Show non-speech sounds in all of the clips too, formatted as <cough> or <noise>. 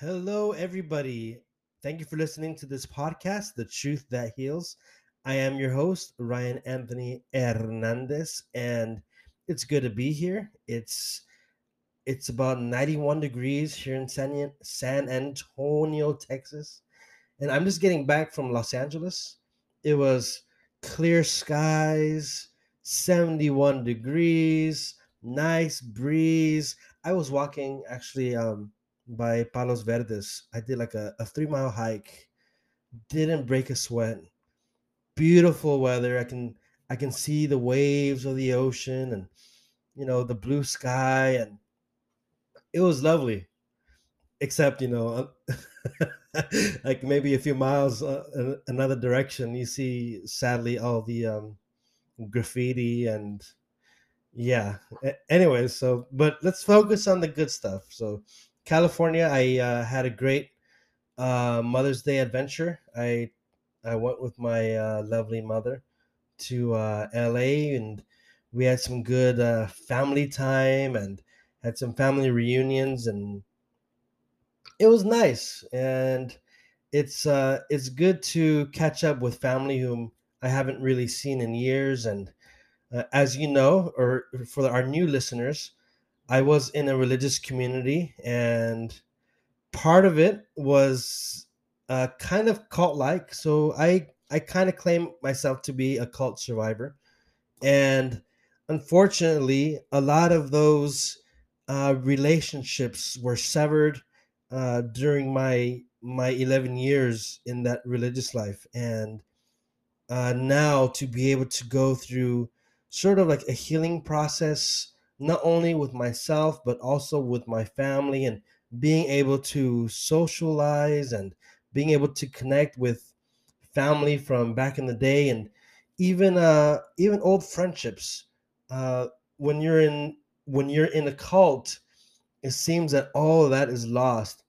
Hello, everybody. Thank you for listening to this podcast, The Truth That Heals. I am your host, Ryan Anthony Hernandez, and it's good to be here. It's it's about 91 degrees here in San, San Antonio, Texas. And I'm just getting back from Los Angeles. It was clear skies, 71 degrees, nice breeze. I was walking actually um by Palos Verdes. I did like a, a three mile hike. Didn't break a sweat. Beautiful weather. I can I can see the waves of the ocean and you know the blue sky and it was lovely. Except you know, <laughs> like maybe a few miles uh, another direction, you see sadly all the um, graffiti and yeah. A- Anyways, so but let's focus on the good stuff. So California, I uh, had a great uh, Mother's Day adventure. I I went with my uh, lovely mother to uh, LA and we had some good uh, family time and had some family reunions and it was nice and it's uh it's good to catch up with family whom I haven't really seen in years and uh, as you know or for our new listeners I was in a religious community and part of it was uh, kind of cult like so I I kind of claim myself to be a cult survivor. And unfortunately a lot of those uh, relationships were severed uh, during my my 11 years in that religious life. And uh, now to be able to go through sort of like a healing process not only with myself but also with my family and being able to socialize and being able to connect with family from back in the day and even uh even old friendships. Uh when you're in when you're in a cult it seems that all of that is lost.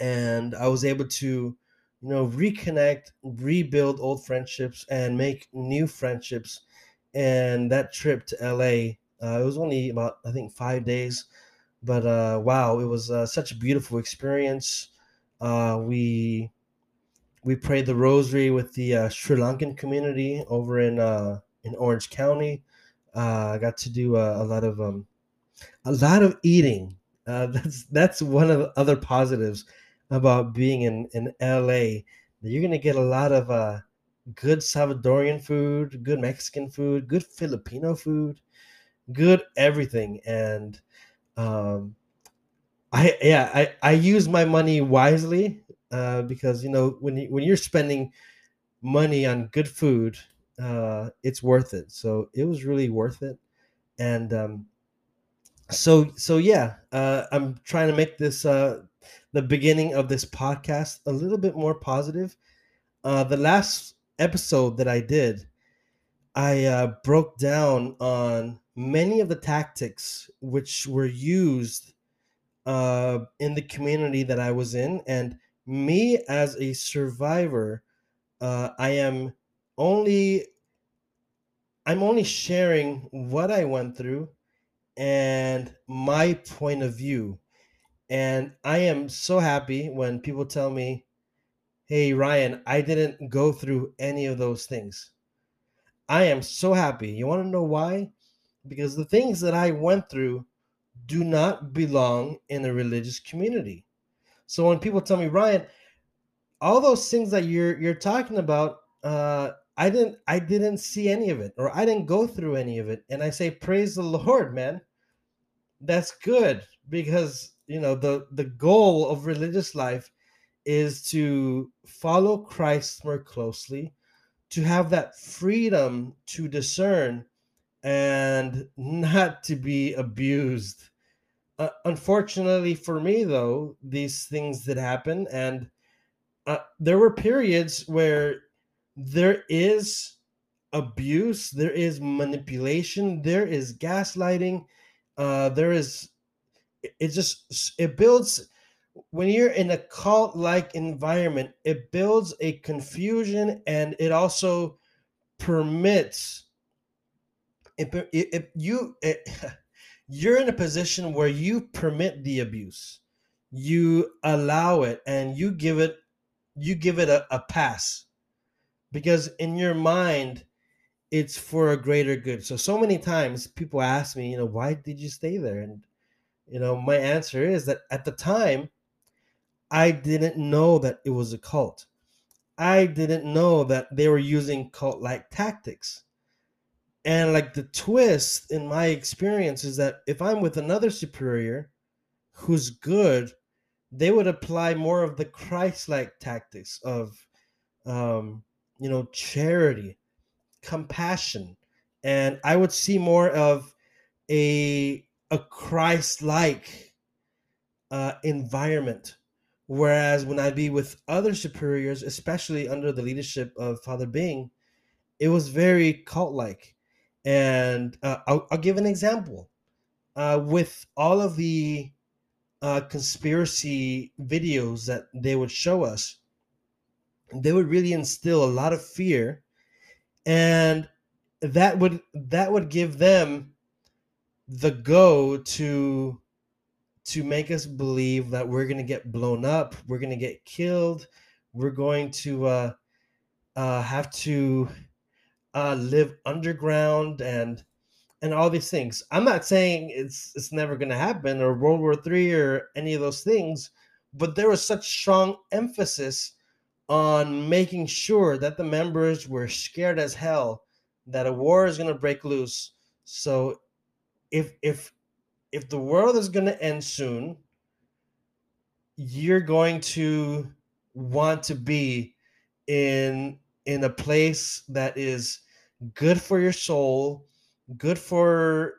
And i was able to you know reconnect rebuild old friendships and make new friendships. And that trip to la uh, it was only about i think five days but uh wow it was uh, such a beautiful experience uh we we prayed the rosary with the uh, Sri Lankan community over in uh, in Orange County. I got to do a lot of um, a lot of eating. <laughs> That's that's one of the other positives about being in in LA. You're gonna get a lot of good Salvadorian food, good Mexican food, good Filipino food, good everything. And um, I yeah I I use my money wisely uh, because you know when you when you're spending money on good food, uh, it's worth it. So it was really worth it. And um, so so yeah, uh, I'm trying to make this uh, the beginning of this podcast a little bit more positive. Uh, the last episode that I did, I uh, broke down on many of the tactics which were used uh, in the community that I was in, and me as a survivor, uh, I am only I'm only sharing what I went through and my point of view. And I am so happy when people tell me, "Hey Ryan, I didn't go through any of those things." I am so happy. You want to know why? Because the things that I went through do not belong in a religious community. So when people tell me, Ryan, all those things that you're you're talking about, uh, I didn't I didn't see any of it, or I didn't go through any of it, and I say, praise the Lord, man. That's good because you know the the goal of religious life is to follow Christ more closely, to have that freedom to discern, and not to be abused. Uh, unfortunately for me though these things did happen and uh, there were periods where there is abuse there is manipulation there is gaslighting uh, there is it just it builds when you're in a cult like environment it builds a confusion and it also permits if, if you it, <laughs> you're in a position where you permit the abuse. You allow it and you give it you give it a, a pass. Because in your mind it's for a greater good. So so many times people ask me you know why did you stay there? And you know my answer is that at the time i didn't know that it was a cult. I didn't know that they were using cult like tactics. And like the twist in my experience is that if i'm with another superior who's good they would apply more of the christ-like tactics of um you know charity compassion. And i would see more of a a christ-like uh, environment whereas when i'd be with other superiors especially under the leadership of father bing it was very cult-like. And uh, I'll, I'll give an example. Uh, with all of the uh, conspiracy videos that they would show us they would really instill a lot of fear. And that would that would give them the go to to make us believe that we're going to get blown up we're going to get killed we're going to uh, uh, have to uh, live underground and and all these things i'm not saying it's it's never going to happen or world war three or any of those things but there was such strong emphasis on making sure that the members were scared as hell that a war is going to break loose. So if if if the world is going to end soon, you're going to want to be in in a place that is good for your soul, good for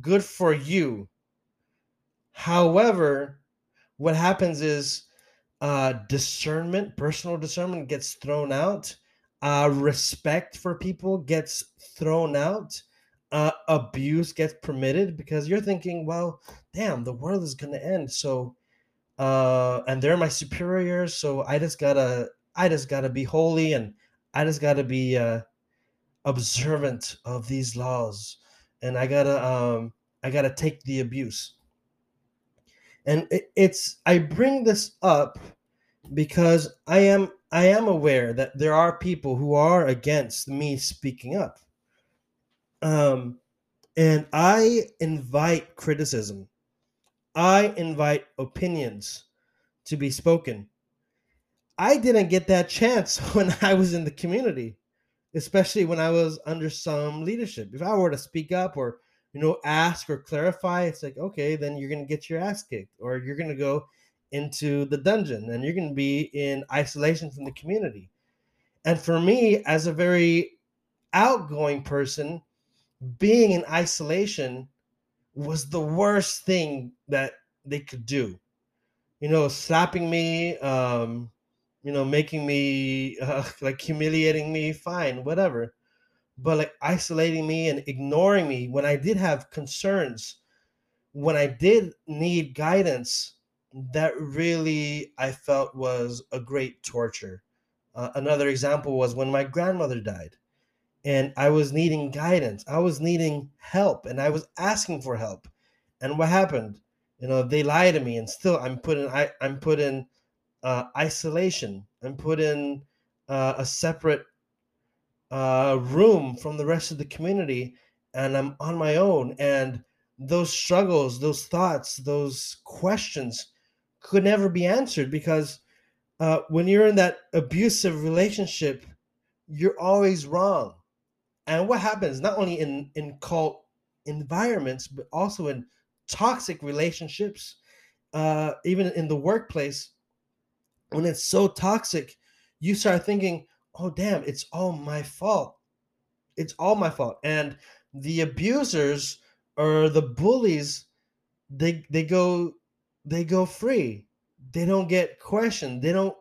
good for you. However, what happens is uh, discernment, personal discernment gets thrown out. Uh, respect for people gets thrown out. Uh, abuse gets permitted because you're thinking, well, damn, the world is gonna end. So, uh, and they're my superiors, so I just gotta, I just gotta be holy, and I just gotta be uh, observant of these laws, and I gotta, um, I gotta take the abuse. And it, it's, I bring this up because I am I am aware that there are people who are against me speaking up. Um and I invite criticism. I invite opinions to be spoken. I didn't get that chance <laughs> when I was in the community, especially when I was under some leadership. If I were to speak up or you know ask or clarify, it's like okay, then you're to get your ass kicked or you're to go into the dungeon and you're to be in isolation from the community. And for me, as a very outgoing person, being in isolation was the worst thing that they could do. You know, slapping me, um, you know, making me <laughs> uh, like humiliating me, fine, whatever. But like isolating me and ignoring me when I did have concerns, when I did need guidance, that really I felt was a great torture. Uh, another example was when my grandmother died and I was needing guidance. I was needing help and I was asking for help. And what happened? You know, they lied to me and still I'm put in I, I'm put in uh, isolation. I'm put in uh, a separate uh, room from the rest of the community and I'm on my own and those struggles, those thoughts, those questions could never be answered because uh, when you're in that abusive relationship, you're always wrong. And what happens not only in in cult environments, but also in toxic relationships, uh, even in the workplace, when it's so toxic, you start thinking, "Oh, damn, it's all my fault. It's all my fault." And the abusers or the bullies, they they go they go free. They don't get questioned. They don't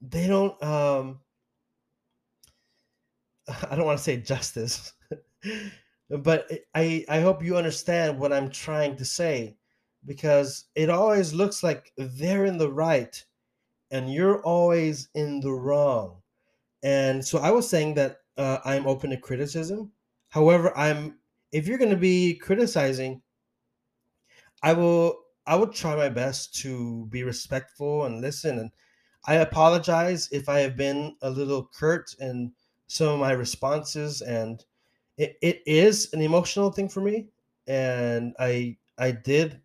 they don't um <laughs> I don't want to say justice. <laughs> but I I hope you understand what I'm trying to say because it always looks like they're in the right and you're always in the wrong. And so I was saying that uh, I'm open to criticism. However, I'm if you're going to be criticizing, I will I will try my best to be respectful and listen. And I apologize if I have been a little curt in some of my responses. And it, it is an emotional thing for me. And I I did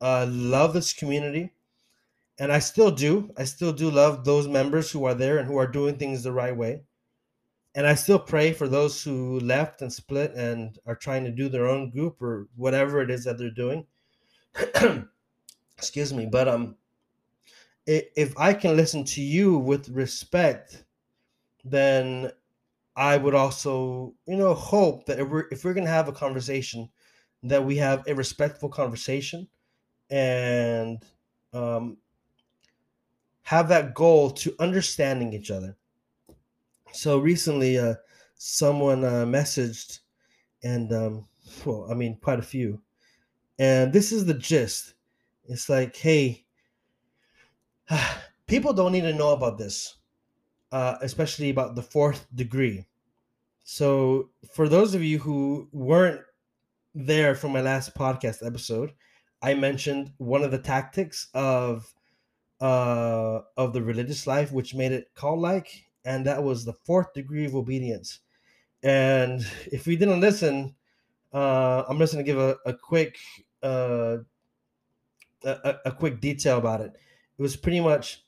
uh, love this community. And I still do. I still do love those members who are there and who are doing things the right way. And I still pray for those who left and split and are trying to do their own group or whatever it is that they're doing. <clears throat> excuse me but um if i can listen to you with respect then i would also you know hope that if we're if we're gonna have a conversation that we have a respectful conversation and um have that goal to understanding each other. So recently uh someone uh messaged and um well i mean quite a few. And this is the gist. It's like, hey, <sighs> people don't need to know about this, uh, especially about the fourth degree. So, for those of you who weren't there for my last podcast episode, I mentioned one of the tactics of uh, of the religious life, which made it call-like, and that was the fourth degree of obedience. And if you didn't listen, uh, I'm just going to give a, a quick uh, a, a quick detail about it. It was pretty much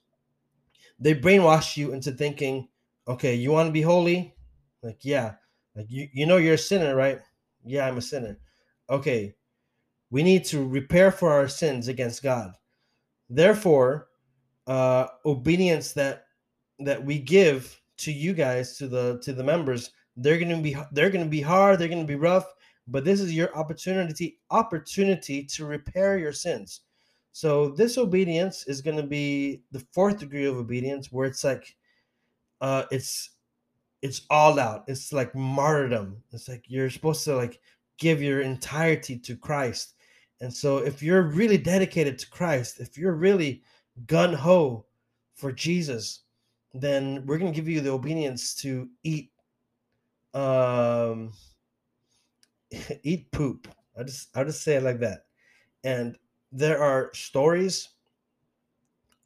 they brainwash you into thinking, okay, you want to be holy? Like, yeah. Like you, you know you're a sinner, right? Yeah, I'm a sinner. Okay. We need to repair for our sins against God. Therefore, uh obedience that that we give to you guys, to the to the members, they're gonna be they're gonna be hard, they're gonna be rough, but this is your opportunity opportunity to repair your sins so this obedience is going to be the fourth degree of obedience where it's like uh it's it's all out it's like martyrdom it's like you're supposed to like give your entirety to christ and so if you're really dedicated to christ if you're really gun-ho for jesus then we're going to give you the obedience to eat um <laughs> eat poop. I just I just say it like that. And there are stories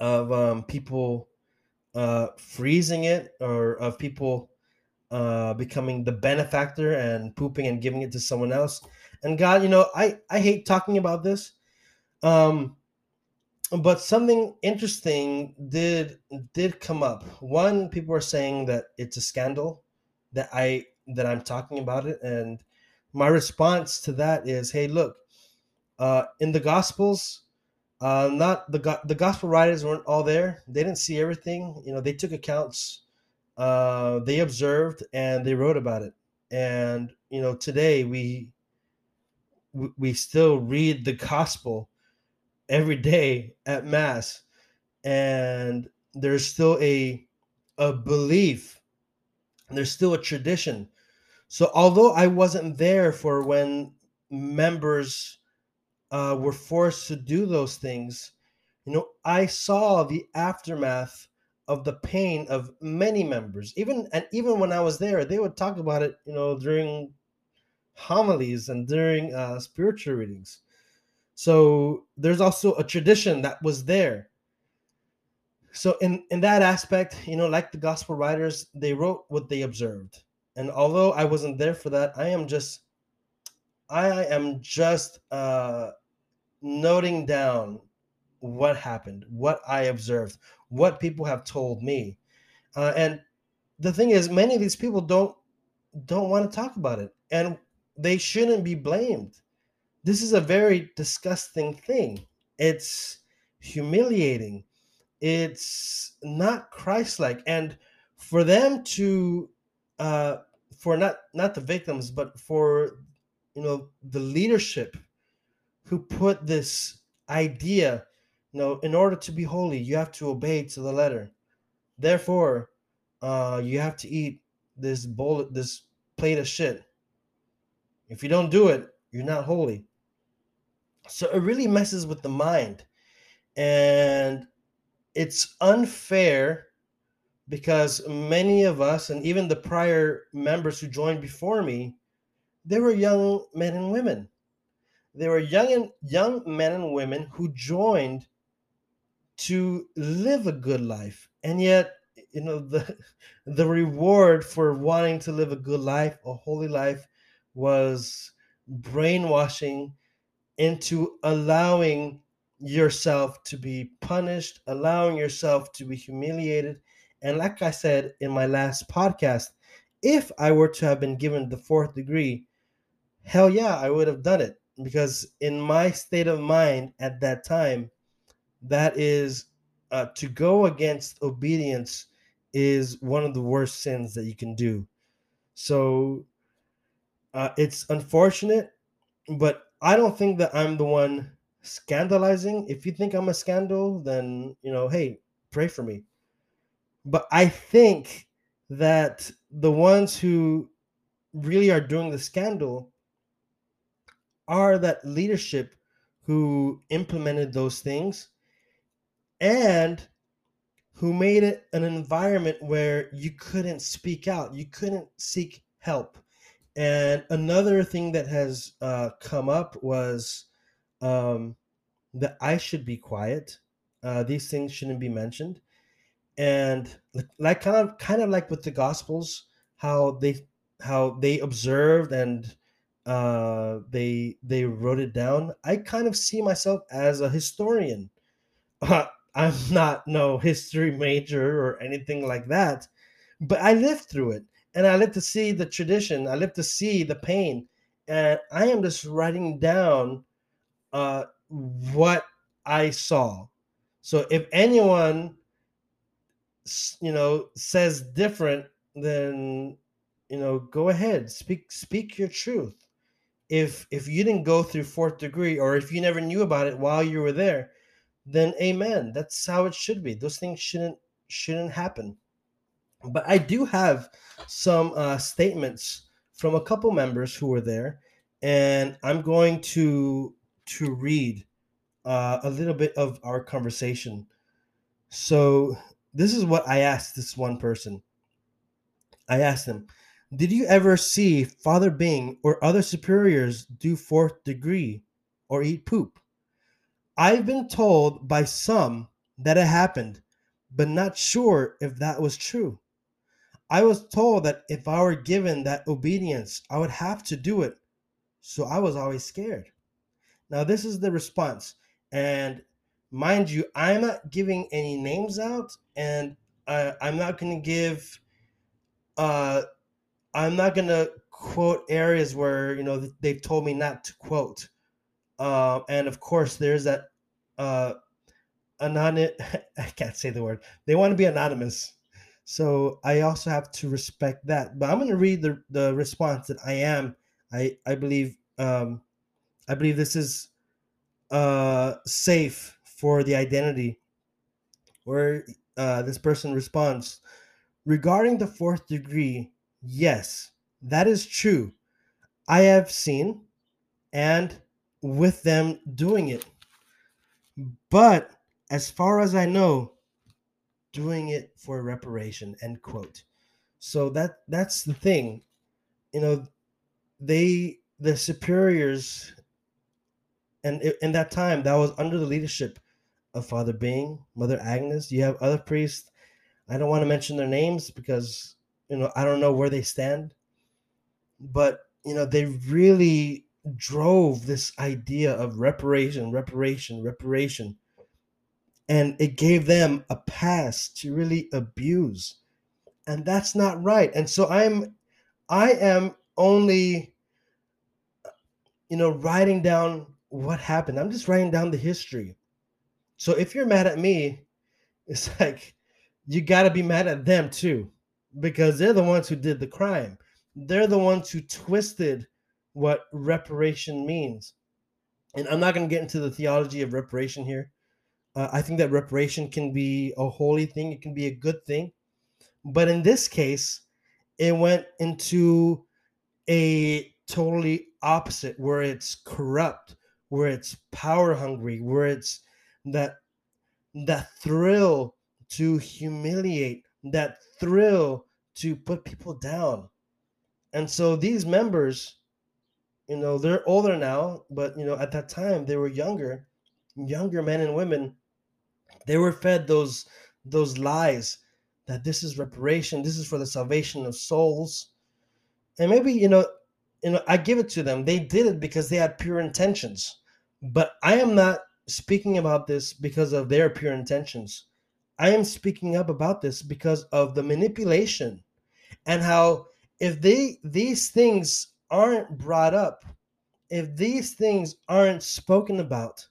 of um, people uh, freezing it, or of people uh, becoming the benefactor and pooping and giving it to someone else. And God, you know, I I hate talking about this, um, but something interesting did did come up. One, people are saying that it's a scandal that I that I'm talking about it, and my response to that is, hey, look, uh, in the Gospels, uh, not the the Gospel writers weren't all there. They didn't see everything. You know, they took accounts, uh, they observed, and they wrote about it. And you know, today we we still read the Gospel every day at Mass, and there's still a a belief. There's still a tradition so although I wasn't there for when members uh, were forced to do those things, you know, I saw the aftermath of the pain of many members. Even and even when I was there, they would talk about it, you know, during homilies and during uh, spiritual readings. So there's also a tradition that was there. So in in that aspect, you know, like the gospel writers, they wrote what they observed and although I wasn't there for that, I am just I am just uh, noting down what happened, what I observed, what people have told me, uh, and the thing is, many of these people don't don't want to talk about it, and they shouldn't be blamed. This is a very disgusting thing. It's humiliating. It's not Christ-like, and for them to uh, for not not the victims, but for you know the leadership who put this idea, you know, in order to be holy, you have to obey to the letter. Therefore, uh, you have to eat this bowl, this plate of shit. If you don't do it, you're not holy. So it really messes with the mind, and it's unfair because many of us and even the prior members who joined before me they were young men and women. They were young and young men and women who joined to live a good life. And yet you know the <laughs> the reward for wanting to live a good life a holy life was brainwashing into allowing yourself to be punished allowing yourself to be humiliated. And like i said in my last podcast if i were to have been given the fourth degree hell yeah i would have done it because in my state of mind at that time that is uh, to go against obedience is one of the worst sins that you can do. So uh, it's unfortunate, but I don't think that I'm the one scandalizing. If you think I'm a scandal, then you know, hey, pray for me. But I think that the ones who really are doing the scandal are that leadership who implemented those things and who made it an environment where you couldn't speak out, you couldn't seek help. And another thing that has uh, come up was um, that I should be quiet. Uh, these things shouldn't be mentioned. And like kind of kind of like with the Gospels, how they how they observed and uh, they they wrote it down. I kind of see myself as a historian. <laughs> I'm not no history major or anything like that, but I lived through it and I lived to see the tradition. I lived to see the pain, and I am just writing down uh, what I saw. So if anyone, you know, says different, then you know, go ahead, speak speak your truth. If if you didn't go through fourth degree, or if you never knew about it while you were there, then amen. That's how it should be. Those things shouldn't shouldn't happen. But I do have some uh, statements from a couple members who were there, and I'm going to to read uh, a little bit of our conversation. So this is what I asked this one person. I asked him, "Did you ever see Father Bing or other superiors do fourth degree or eat poop?" I've been told by some that it happened, but not sure if that was true. I was told that if I were given that obedience, I would have to do it. So I was always scared. Now, this is the response. And mind you, I'm not giving any names out, and I'm not going to give, uh, I'm not going to quote areas where, you know, they've told me not to quote. Uh, and of course, there's that uh, anonymous. <laughs> I can't say the word. They want to be anonymous, so I also have to respect that. But I'm going to read the the response that I am. I I believe um, I believe this is uh, safe for the identity. Where uh, this person responds regarding the fourth degree. Yes, that is true. I have seen and with them doing it. But as far as I know, doing it for reparation, end quote. So that that's the thing. You know, they the superiors and in that time that was under the leadership of Father Bing, Mother Agnes. You have other priests. I don't want to mention their names because you know I don't know where they stand. But you know, they really drove this idea of reparation, reparation, reparation. And it gave them a pass to really abuse. And that's not right. And so I'm I am only you know writing down what happened. I'm just writing down the history. So if you're mad at me, it's <laughs> like you got to be mad at them too because they're the ones who did the crime. They're the ones who twisted what reparation means. And I'm not going to get into the theology of reparation here. Uh, I think that reparation can be a holy thing, it can be a good thing. But in this case, it went into a totally opposite where it's corrupt, where it's power hungry, where it's that that thrill to humiliate, that thrill to put people down. And so these members you know they're older now but you know at that time they were younger younger men and women. They were fed those those lies that this is reparation this is for the salvation of souls. And maybe you know you know i give it to them. They did it because they had pure intentions. But i am not speaking about this because of their pure intentions i am speaking up about this because of the manipulation and how if they these things aren't brought up, if these things aren't spoken about,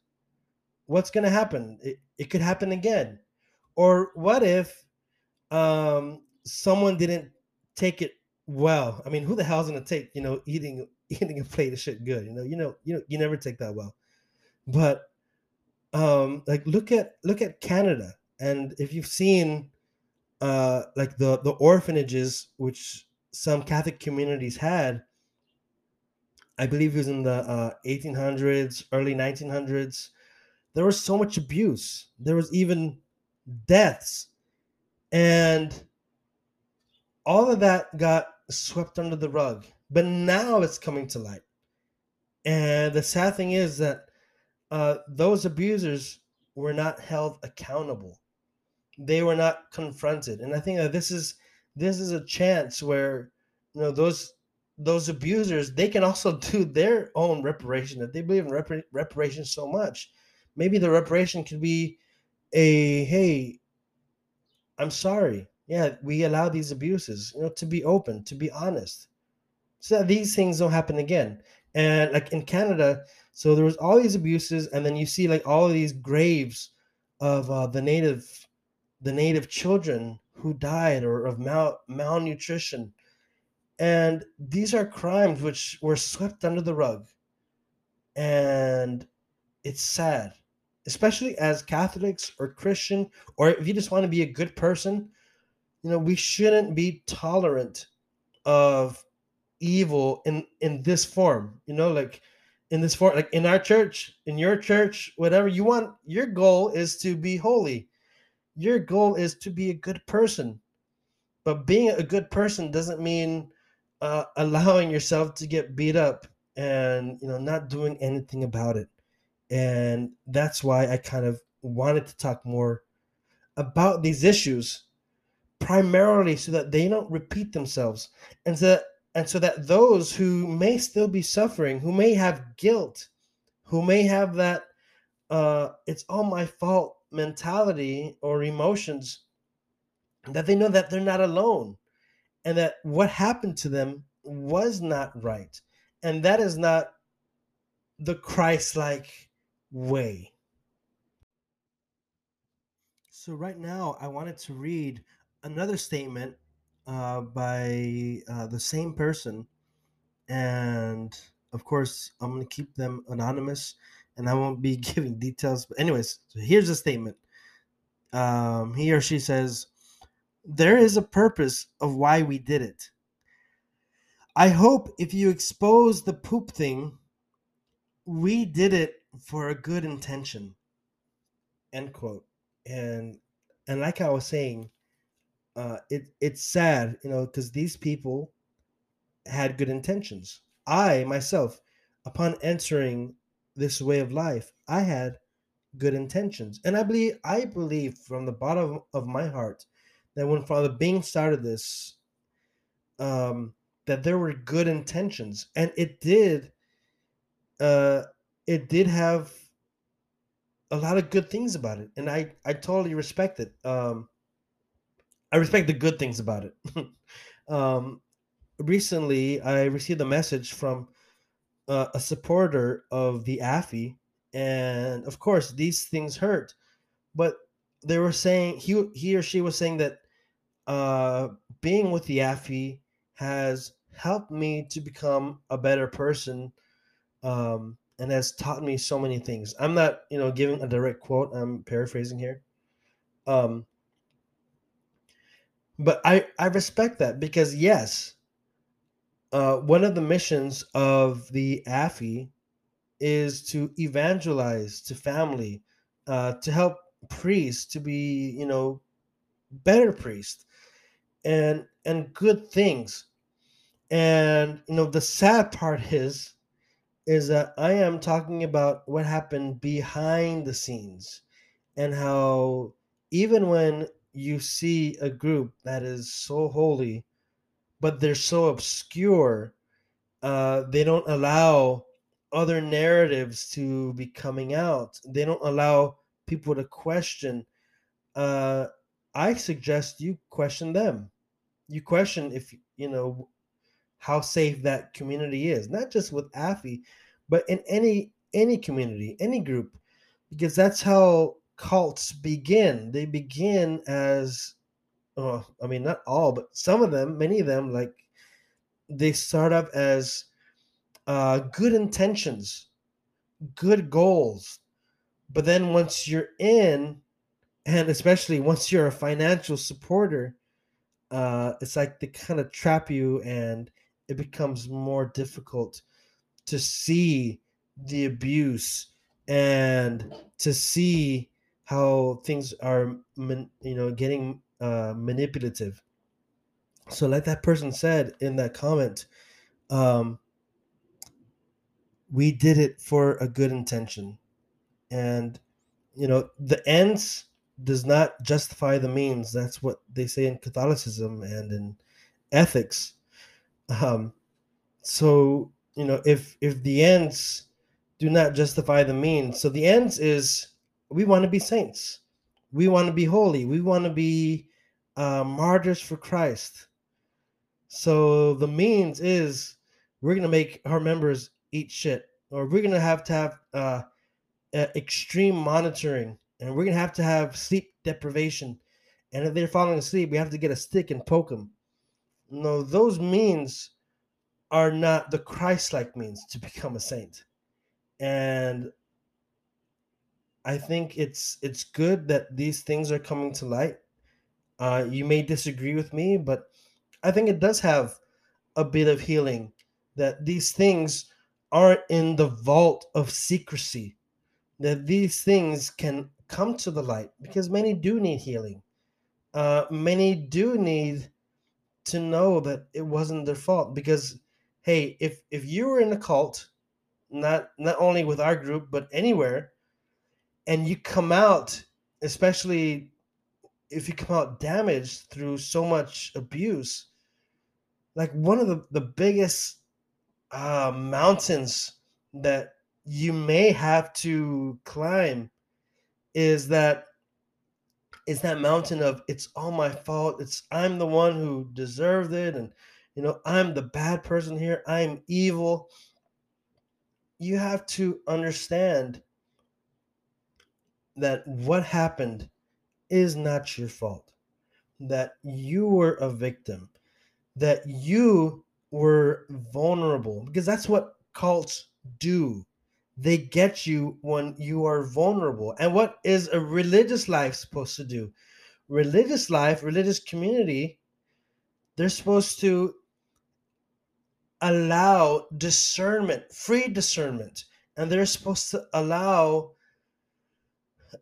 what's going to happen? It, it could happen again. Or what if um, someone didn't take it well? I mean, who the hell's going to take, you know, eating <laughs> eating a plate of shit good? You know, you know, you know, you never take that well. But um like look at look at Canada and if you've seen uh like the the orphanages which some Catholic communities had I believe it was in the uh, 1800s, early 1900s. There was so much abuse. There was even deaths. And all of that got swept under the rug. But now it's coming to light. And the sad thing is that uh, those abusers were not held accountable. They were not confronted. And I think that this is this is a chance where you know those those abusers they can also <laughs> do their own reparation if they believe in repar- reparation so much. Maybe the reparation could be a hey i'm sorry. Yeah we allow these abuses you know to be open to be honest so that these things don't happen again. And like in canada so there was all these abuses and then you see like all of these graves of uh, the native the native children who died or of mal- malnutrition and these are crimes which were swept under the rug. And it's sad, especially as Catholics or Christian, or if you just want to be a good person, you know, we shouldn't be tolerant of evil in in this form you know like in this form like in our church in your church whatever you want your goal is to be holy your goal is to be a good person. But being a good person doesn't mean uh, allowing yourself to get beat up and you know not doing anything about it. And that's why i kind of wanted to talk more about these issues primarily so that they don't repeat themselves and so that, and so that those who may still be suffering who may have guilt who may have that uh it's all my fault mentality or emotions that they know that they're not alone and that what happened to them was not right. And that is not the Christ like way. So, right now, I wanted to read another statement uh, by uh, the same person. And of course, I'm going to keep them anonymous and I won't be <laughs> giving details. But, anyways, so here's a statement. Um, he or she says, there is a purpose of why we did it. I hope if you expose the poop thing, we did it for a good intention. End quote. And and like I was saying, uh, it it's sad, you know, because these people had good intentions. I myself, upon entering this way of life, I had good intentions, and I believe I believe from the bottom of my heart that when Father Bing started this, um, that there were good intentions, and it did. Uh, it did have a lot of good things about it, and I I totally respect it. Um, I respect the good things about it. <laughs> um, recently, I received a message from uh, a supporter of the AFI, and of course, these things hurt. But they were saying he he or she was saying that uh, being with the AFI has helped me to become a better person um, and has taught me so many things. I'm not, you know, giving a direct quote. I'm paraphrasing here. Um, but I, I respect that because yes, uh, one of the missions of the AFI is to evangelize to family, uh, to help priests to be, you know, better priests and and good things. And you know the sad part is is that I am talking about what happened behind the scenes and how even when you see a group that is so holy, but they're so obscure, uh, they don't allow other narratives to be coming out. They don't allow people to question. Uh, I suggest you question them. You question if you know how safe that community is, not just with AFI, but in any any community, any group, because that's how cults begin. They begin as, I mean, not all, but some of them, many of them, like they start up as uh, good intentions, good goals, but then once you're in, and especially once you're a financial supporter, uh, it's like they kind of trap you, and it becomes more difficult to see the abuse and to see how things are you know getting uh, manipulative. So like that person said in that comment um, we did it for a good intention. And you know the ends does not justify the means. That's what they say in catholicism and in ethics. Um, so you know if if the ends do not justify the means so the ends is we want to be saints. We want to be holy. We want to be uh, martyrs for christ so the means is we're gonna make our members eat shit or we're gonna have to have uh, extreme monitoring and we're gonna have to have sleep deprivation and if they're falling asleep we have to get a stick and poke them no those means are not the Christ-like means to <laughs> become a saint. And I think it's it's good that these things are coming to light. Uh, you may disagree with me, but I think it does have a bit of healing that these things aren't in the vault of secrecy. That these things can come to the light because many do need healing. Uh, many do need to know that it wasn't their fault because hey, if if you were in a cult, not not only with our group but anywhere, and you come out, especially if you come out damaged through so much abuse, like one of the the biggest uh, mountains that you may have to climb is that is that mountain of it's all my fault it's i'm the one who deserved it and you know, I'm the bad person here, I'm evil. You have to understand that what happened is not your fault, that you were a victim, that you were vulnerable, because that's what cults do. They get you when you are vulnerable. And what is a religious life supposed to do? Religious life, religious community, they're supposed to allow discernment, free discernment, and they're supposed to allow,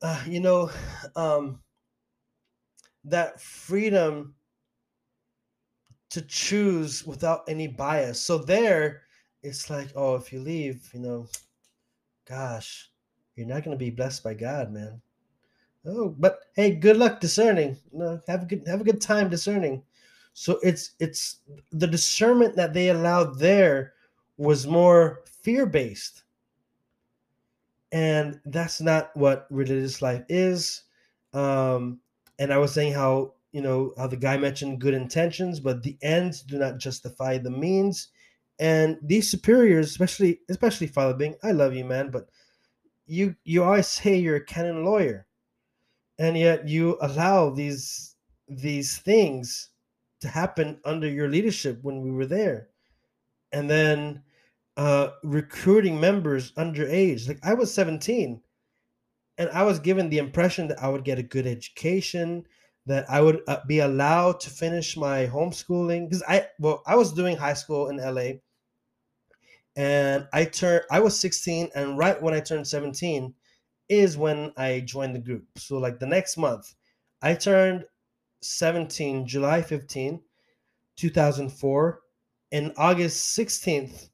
uh, you know, um, that freedom to choose without any bias. So there, it's like, oh, if you leave, you know, gosh, you're not going to be blessed by God, man. Oh, but hey, good luck discerning. You know, have a good have a good time discerning. So it's it's the discernment that they allowed there was more fear based. And that's not what religious life is. Um, and I was saying how, you know, how the guy mentioned good intentions, but the ends do not justify the means. And these superiors, especially especially Father Bing, I love you, man, but you you always say you're a canon lawyer. And yet you allow these these things to happen under your leadership when we were there. And then uh, recruiting members underage. Like I was 17 and I was given the impression that I would get a good education, that I would uh, be allowed to finish my homeschooling because I well I was doing high school in LA and I turned I was 16 and right when I turned 17 is when I joined the group. So like the next month I turned 17, July 15, 2004. And August 16th,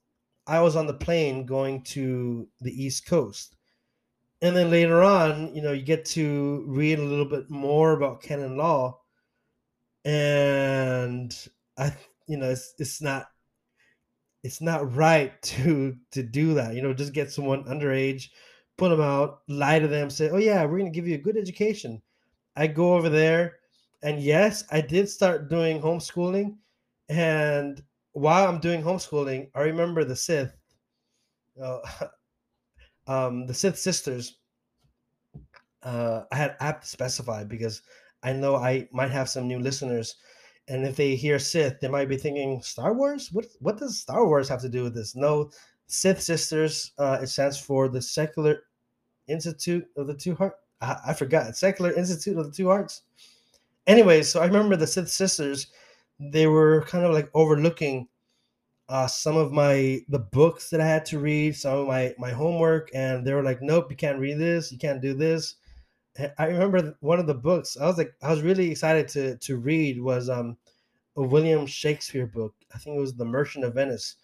I was on the plane going to the East Coast. And then later on, you know, you get to read a little bit more about canon law. And I, you know, it's, it's not, it's not right <laughs> to to do that. You know, just get someone underage, put them out, lie to them, say, "Oh yeah, we're going to give you a good education." I go over there, and yes, I did start doing homeschooling, and while I'm doing homeschooling, I remember the Sith, uh, <laughs> um, the Sith sisters. Uh, I had I have to specify because I know I might have some new listeners, and if they hear Sith, they might be thinking Star Wars. What what does Star Wars have to do with this? No, Sith sisters. Uh, it stands for the Secular Institute of the Two Hearts. I, I forgot Secular Institute of the Two Hearts. Anyway, so I remember the Sith sisters they were kind of like overlooking uh, some of my the books that I had to read, some of my my homework, and they were like, "Nope, you can't read this. You can't do this." I remember one of the books. I was like, I was really excited to to read was um a William Shakespeare book. I think it was The Merchant of Venice,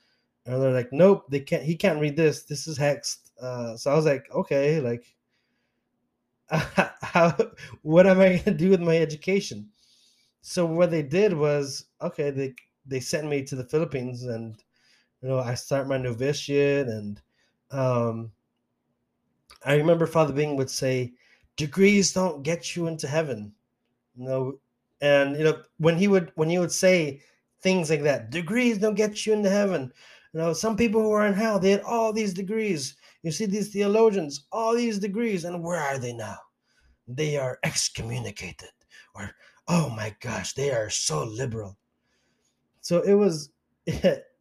and they're like, "Nope, they can't. He can't read this. This is hexed." Uh, so I was like, "Okay, like." <laughs> How, what am I to do with my education? so what they did was okay they they sent me to the philippines and you know i start my novitiate and um i remember father bing would say degrees don't get you into heaven you know and you know when he would when he would say things like that degrees don't get you into heaven you know some people who are in hell they had all these degrees you see these theologians all these degrees and where are they now they are excommunicated or oh my gosh, they are so liberal. So it was <laughs>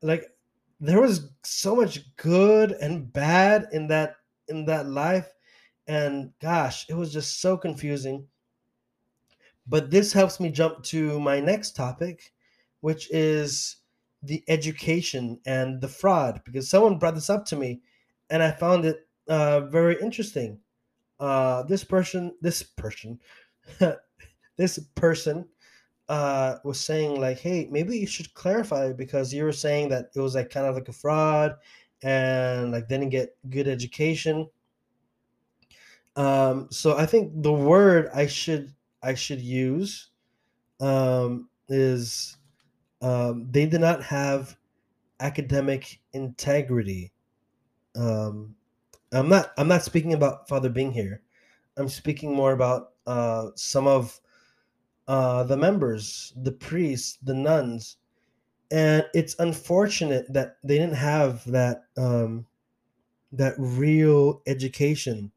like there was so much good and bad in that in that life and gosh, it was just so confusing. But this helps me jump to my next topic, which is the education and the fraud because someone brought this up to me and I found it uh, very interesting. Uh, this person, this person, <laughs> this person uh was saying like hey maybe you should clarify because you were saying that it was like kind of like a fraud and like didn't get good education. Um so i think the word i should i should use um is um they did not have academic integrity. Um i'm not i'm not speaking about father bing here. I'm speaking more about uh some of uh, the members, the priests, the nuns, and it's unfortunate that they didn't have that um, that real education.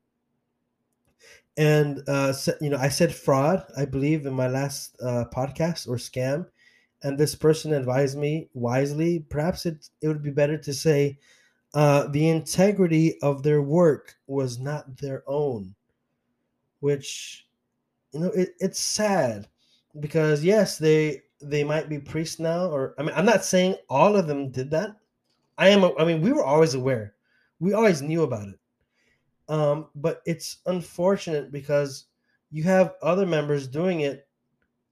And uh, you know, I said fraud, I believe, in my last uh, podcast or scam, and this person advised me wisely. Perhaps it it would be better to say uh, the integrity of their work was not their own, which you know it, it's sad because yes, they they might be priests now, or I mean, I'm not saying all of them did that. I am. I mean, we were always aware. We always knew about it. Um, but it's unfortunate because you have other members doing it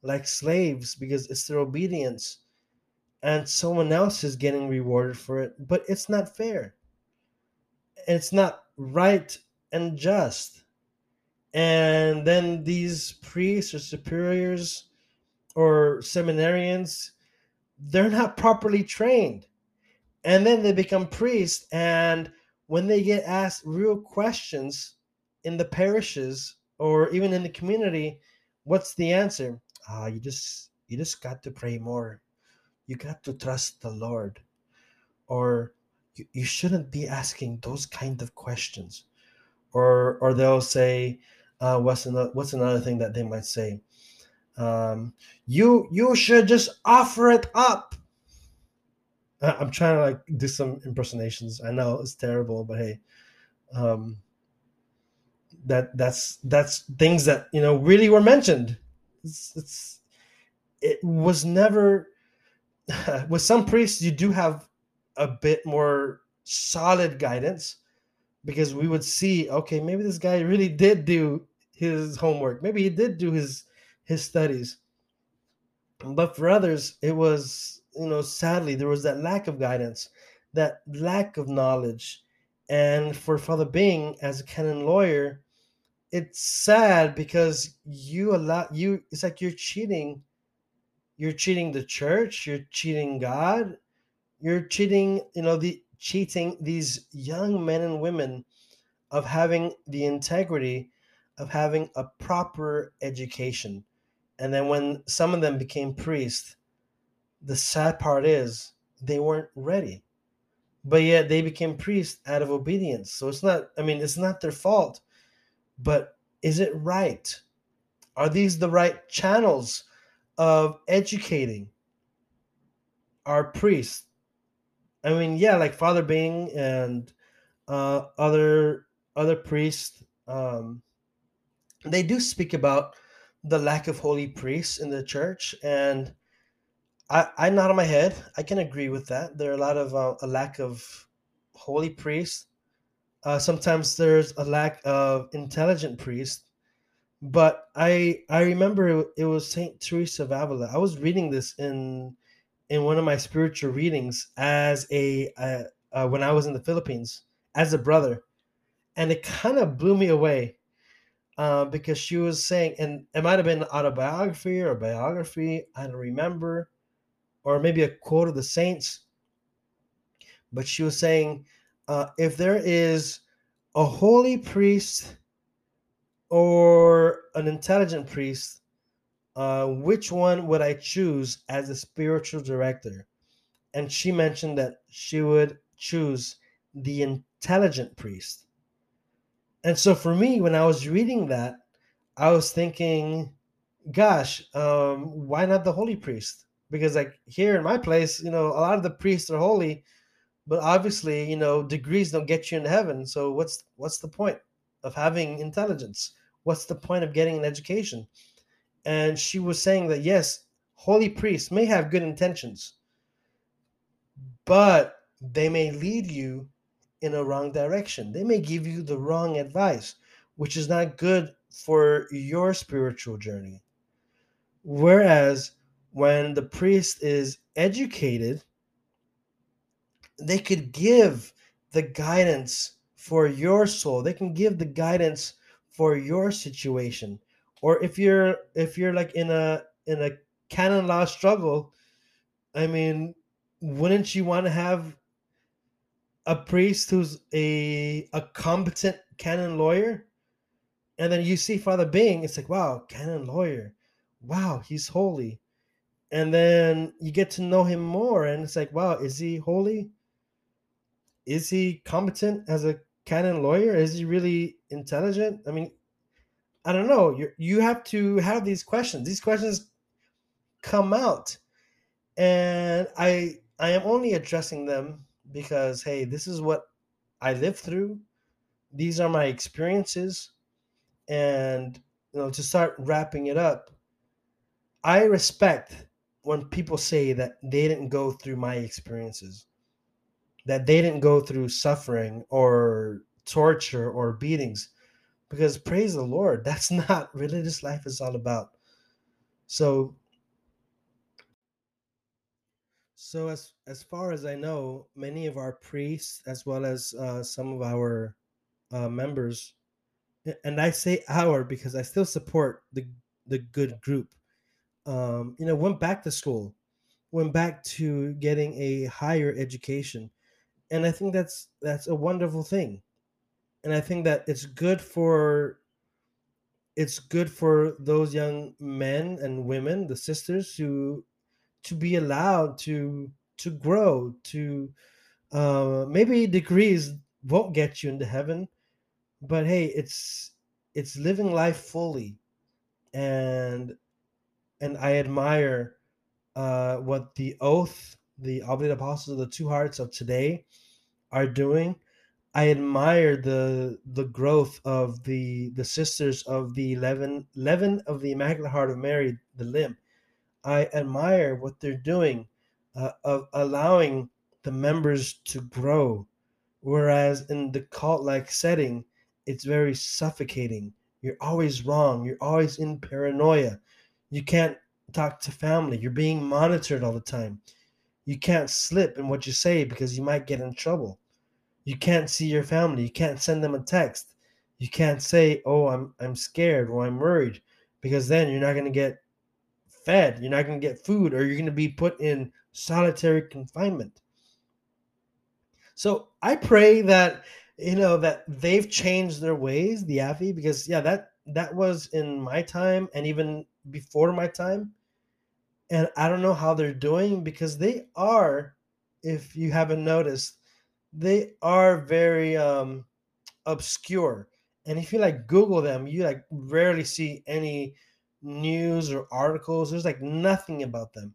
like slaves because it's their obedience and someone else is getting rewarded for it but it's not fair And it's not right and just and then these priests or superiors or seminarians they're not properly trained. And then they become priests and when they get asked real questions in the parishes or even in the community what's the answer? Ah you just you just got to pray more. You got to trust the lord. Or you, you shouldn't be asking those kind of questions. Or or they'll say uh, what's another what's another thing that they might say um, you you should just offer it up. I'm trying to like do some impersonations. I know it's terrible but hey um that that's that's things that you know really were mentioned. It's, it's it was never <laughs> with some priests you do have a bit more solid guidance because we would see okay maybe this guy really did do his homework. Maybe he did do his his studies. But for others it was you know sadly there was that lack of guidance that lack of knowledge. And for Father Bing as a canon lawyer, it's sad because you allow you it's like you're cheating. You're cheating the church you're cheating god you're cheating you know the cheating these young men and women of having the integrity of having a proper education and then when some of them became priests the sad part is they weren't ready but yet they became priests out of obedience so it's not i mean it's not their fault but is it right? Are these the right channels of educating our priests? I mean, yeah, like Father Bing and uh, other other priests, um, they do speak about the lack of holy priests in the church, and I, I nod my head. I can agree with that. There are a lot of uh, a lack of holy priests uh, sometimes there's a lack of intelligent priests. But I I remember it was Saint Teresa of Avila. I was reading this in in one of my spiritual readings as a uh, when I was in the Philippines as a brother, and it kind of blew me away uh, because she was saying, and it might have been autobiography or biography, I don't remember, or maybe a quote of the saints. But she was saying uh, if there is a holy priest or an intelligent priest, uh, which one would I choose as a spiritual director? And she mentioned that she would choose the intelligent priest. And so for me, when I was reading that, I was thinking, gosh, um, why not the holy priest? Because like here in my place, you know, a lot of the priests are holy, but obviously you know degrees don't get you into heaven. So what's what's the point of having intelligence? What's the point of getting an education? And she was saying that yes holy priests may have good intentions but they may lead you in a wrong direction. They may give you the wrong advice which is not good for your spiritual journey. Whereas when the priest is educated they could give the guidance for your soul. They can give the guidance for your situation. Or if you're if you're like in a in a canon law struggle i mean wouldn't you want to have a priest who's a a competent canon lawyer and then you see father bing it's like wow canon lawyer wow he's holy and then you get to know him more and it's like wow is he holy is he competent as a canon lawyer? Is he really intelligent? I mean, I don't know. You you have to have these questions. These questions come out, and I I am only addressing them because hey, this is what I lived through. These are my experiences, and you know to start wrapping it up. I respect when people say that they didn't go through my experiences that they didn't go through suffering or torture or beatings because praise the lord <laughs> that's not religious life is all about so so as as far as i know many of our priests as well as uh, some of our uh, members and i say our because i still support the the good group um, you know went back to school went back to getting a higher education and I think that's that's a wonderful thing, and I think that it's good for it's good for those young men and women, the sisters, who to be allowed to to grow to uh, maybe degrees won't get you into heaven, but hey, it's it's living life fully, and and I admire uh, what the oath the Oblate Apostles of the Two Hearts of today are doing. I admire the the growth of the the sisters of the eleven eleven of the Immaculate Heart of Mary, the limb. I admire what they're doing uh, of allowing the members to grow, whereas in the cult like setting, it's very suffocating. You're always wrong. You're always in paranoia. You can't talk to family. You're being monitored all the time you can't slip in what you say because you might get in trouble. You can't see your family. You can't send them a text. You can't say, "Oh, I'm I'm scared or I'm worried," because then you're not going to get fed. You're not going to get food, or you're going to be put in solitary confinement. So I pray that you know that they've changed their ways, the Afi, because yeah, that that was in my time and even before my time. And I don't know how they're doing because they are, if you haven't noticed, they are very um obscure. And if you like Google them, you like rarely see any news or articles. There's like nothing about them.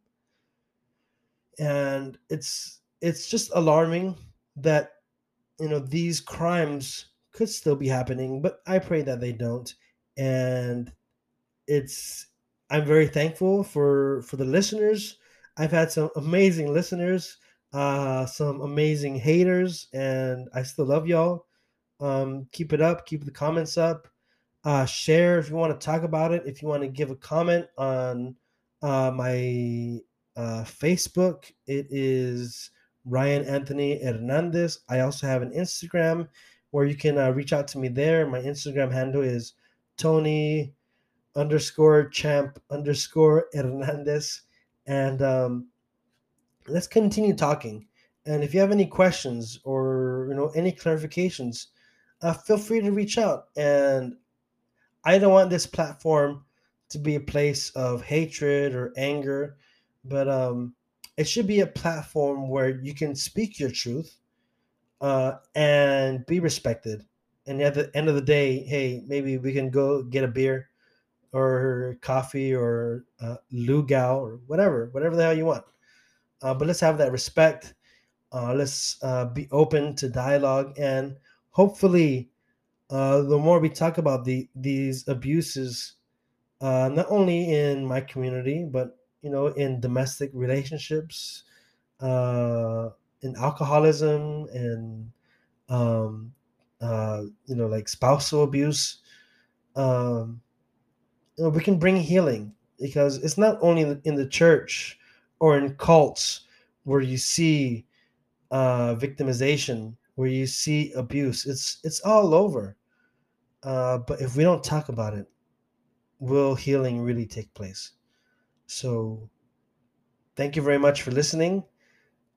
And it's it's just alarming that you know these crimes could still be happening, but I pray that they don't. And it's I'm very thankful for for the listeners. I've had some amazing listeners, uh, some amazing haters, and I still love y'all. Um, keep it up, keep the comments up. Uh, share if you want to talk about it. If you want to give a comment on uh, my uh, Facebook, it is Ryan Anthony Hernandez. I also have an Instagram where you can uh, reach out to me there. My Instagram handle is Tony underscore champ underscore Hernandez. And um, let's continue talking. And if you have any questions or you know any clarifications, uh, feel free to reach out. And I don't want this platform to be a place of hatred or anger, but um, it should be a platform where you can speak your truth uh, and be respected. And at the end of the day, hey, maybe we can go get a beer or coffee or uh, lugao or whatever, whatever the hell you want. Uh, but let's have that respect. Uh, let's uh, be open to dialogue, and hopefully, uh, the more we talk about the these abuses, uh, not only in my community but you know in domestic relationships, uh, in alcoholism, and um, uh, you know like spousal abuse, um, you know, we can bring healing because it's not only in the, in the church or in cults where you see uh, victimization, where you see abuse. It's it's all over. Uh, but if we don't talk about it, will healing really take place? So, thank you very much for listening.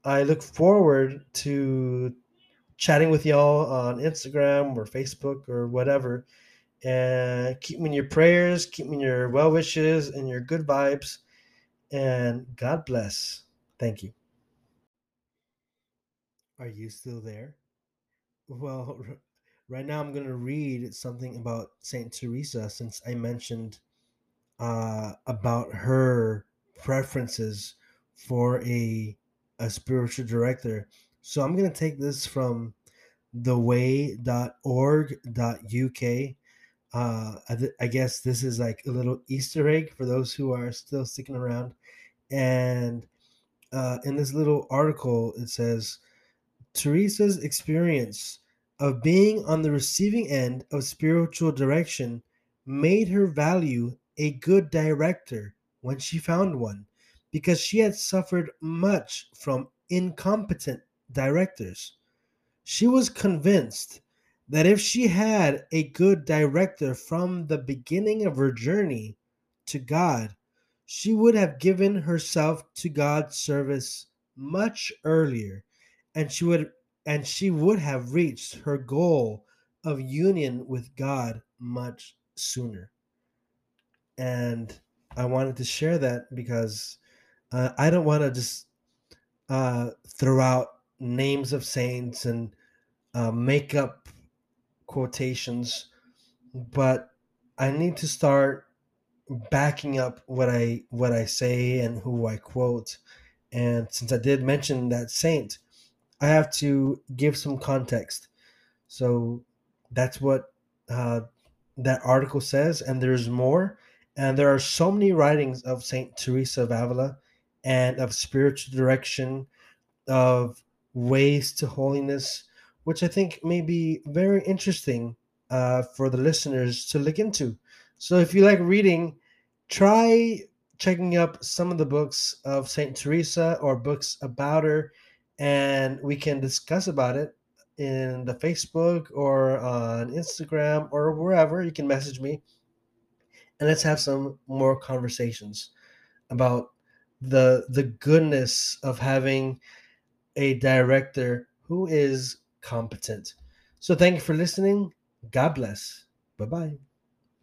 I look forward to chatting with y'all on Instagram or Facebook or whatever. And keep me in your prayers, keep me in your well wishes and your good vibes. And God bless. Thank you. Are you still there? <laughs> Well, right now I'm going to read something about Saint Teresa since I mentioned uh, about her preferences for a a spiritual director. So I'm going to take this from theway.org.uk. Uh, I, th- I guess this is like a little Easter egg for those who are still sticking around. And uh, in this little article, it says Teresa's experience of being on the receiving end of spiritual direction made her value a good director when she found one because she had suffered much from incompetent directors. She was convinced that if she had a good director from the beginning of her journey to God, she would have given herself to God's service much earlier and she would and she would have reached her goal of union with God much sooner. And I wanted to share that because uh, I don't want to just uh, throw out names of saints and uh, make up quotations, but I need to start backing up what I what I say and who I quote. And since I did mention that saint, I have to give some context. So that's what uh, that article says, and there's more. And there are so many writings of Saint Teresa of Avila and of spiritual direction, of ways to holiness, which I think may be very interesting uh, for the listeners to look into. So if you like reading, try checking up some of the books of Saint Teresa or books about her, and we can discuss about it in the Facebook or on Instagram or wherever. You can message me, and let's have some more conversations about the the goodness of having a director who is competent. So thank you for listening. God bless. Bye bye.